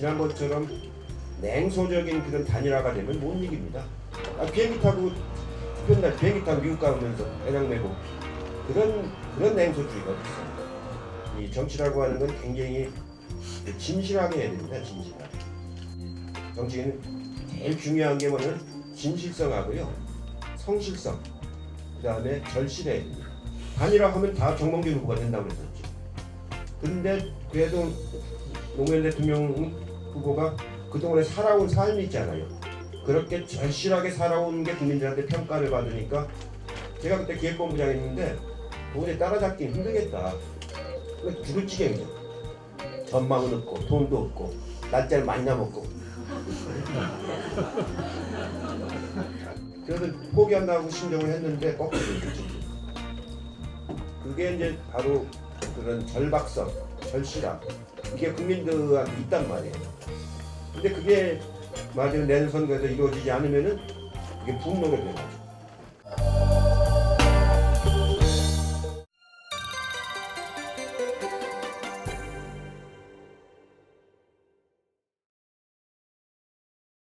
지난번처럼 냉소적인 그런 단일화가 되면 못 이깁니다. 아, 비행기 타고 맨날 비행기 타고 미국 가면서 배낭 메고 그런 그런 냉소주의가 있습니다. 이 정치라고 하는 건 굉장히 그 진실하게 해야 됩니다. 진실하게. 정치는 제일 중요한 게 뭐냐면 진실성하고요, 성실성, 그 다음에 절실해야 됩니다. 단일화하면 다 정몽준 후보가 된다고 그랬었죠. 근데 그래도 노무현 대통령 후보가 그동안에 살아온 삶이 있잖아요. 그렇게 절실하게 살아온 게 국민들한테 평가를 받으니까 제가 그때 기획본부장 했는데 도저히 따라잡기 힘들겠다. 지경이죠. 전망은 없고 돈도 없고 낮자를 많이 남았고 그래서 포기한다고 신청을 했는데 거꾸로 됐죠. 그게 이제 바로 그런 절박성, 절실함 이게 국민들한테 있단 말이에요. 근데 그게 맞아요 내년 선거에서 이루어지지 않으면은 이게 분노가 돼가지고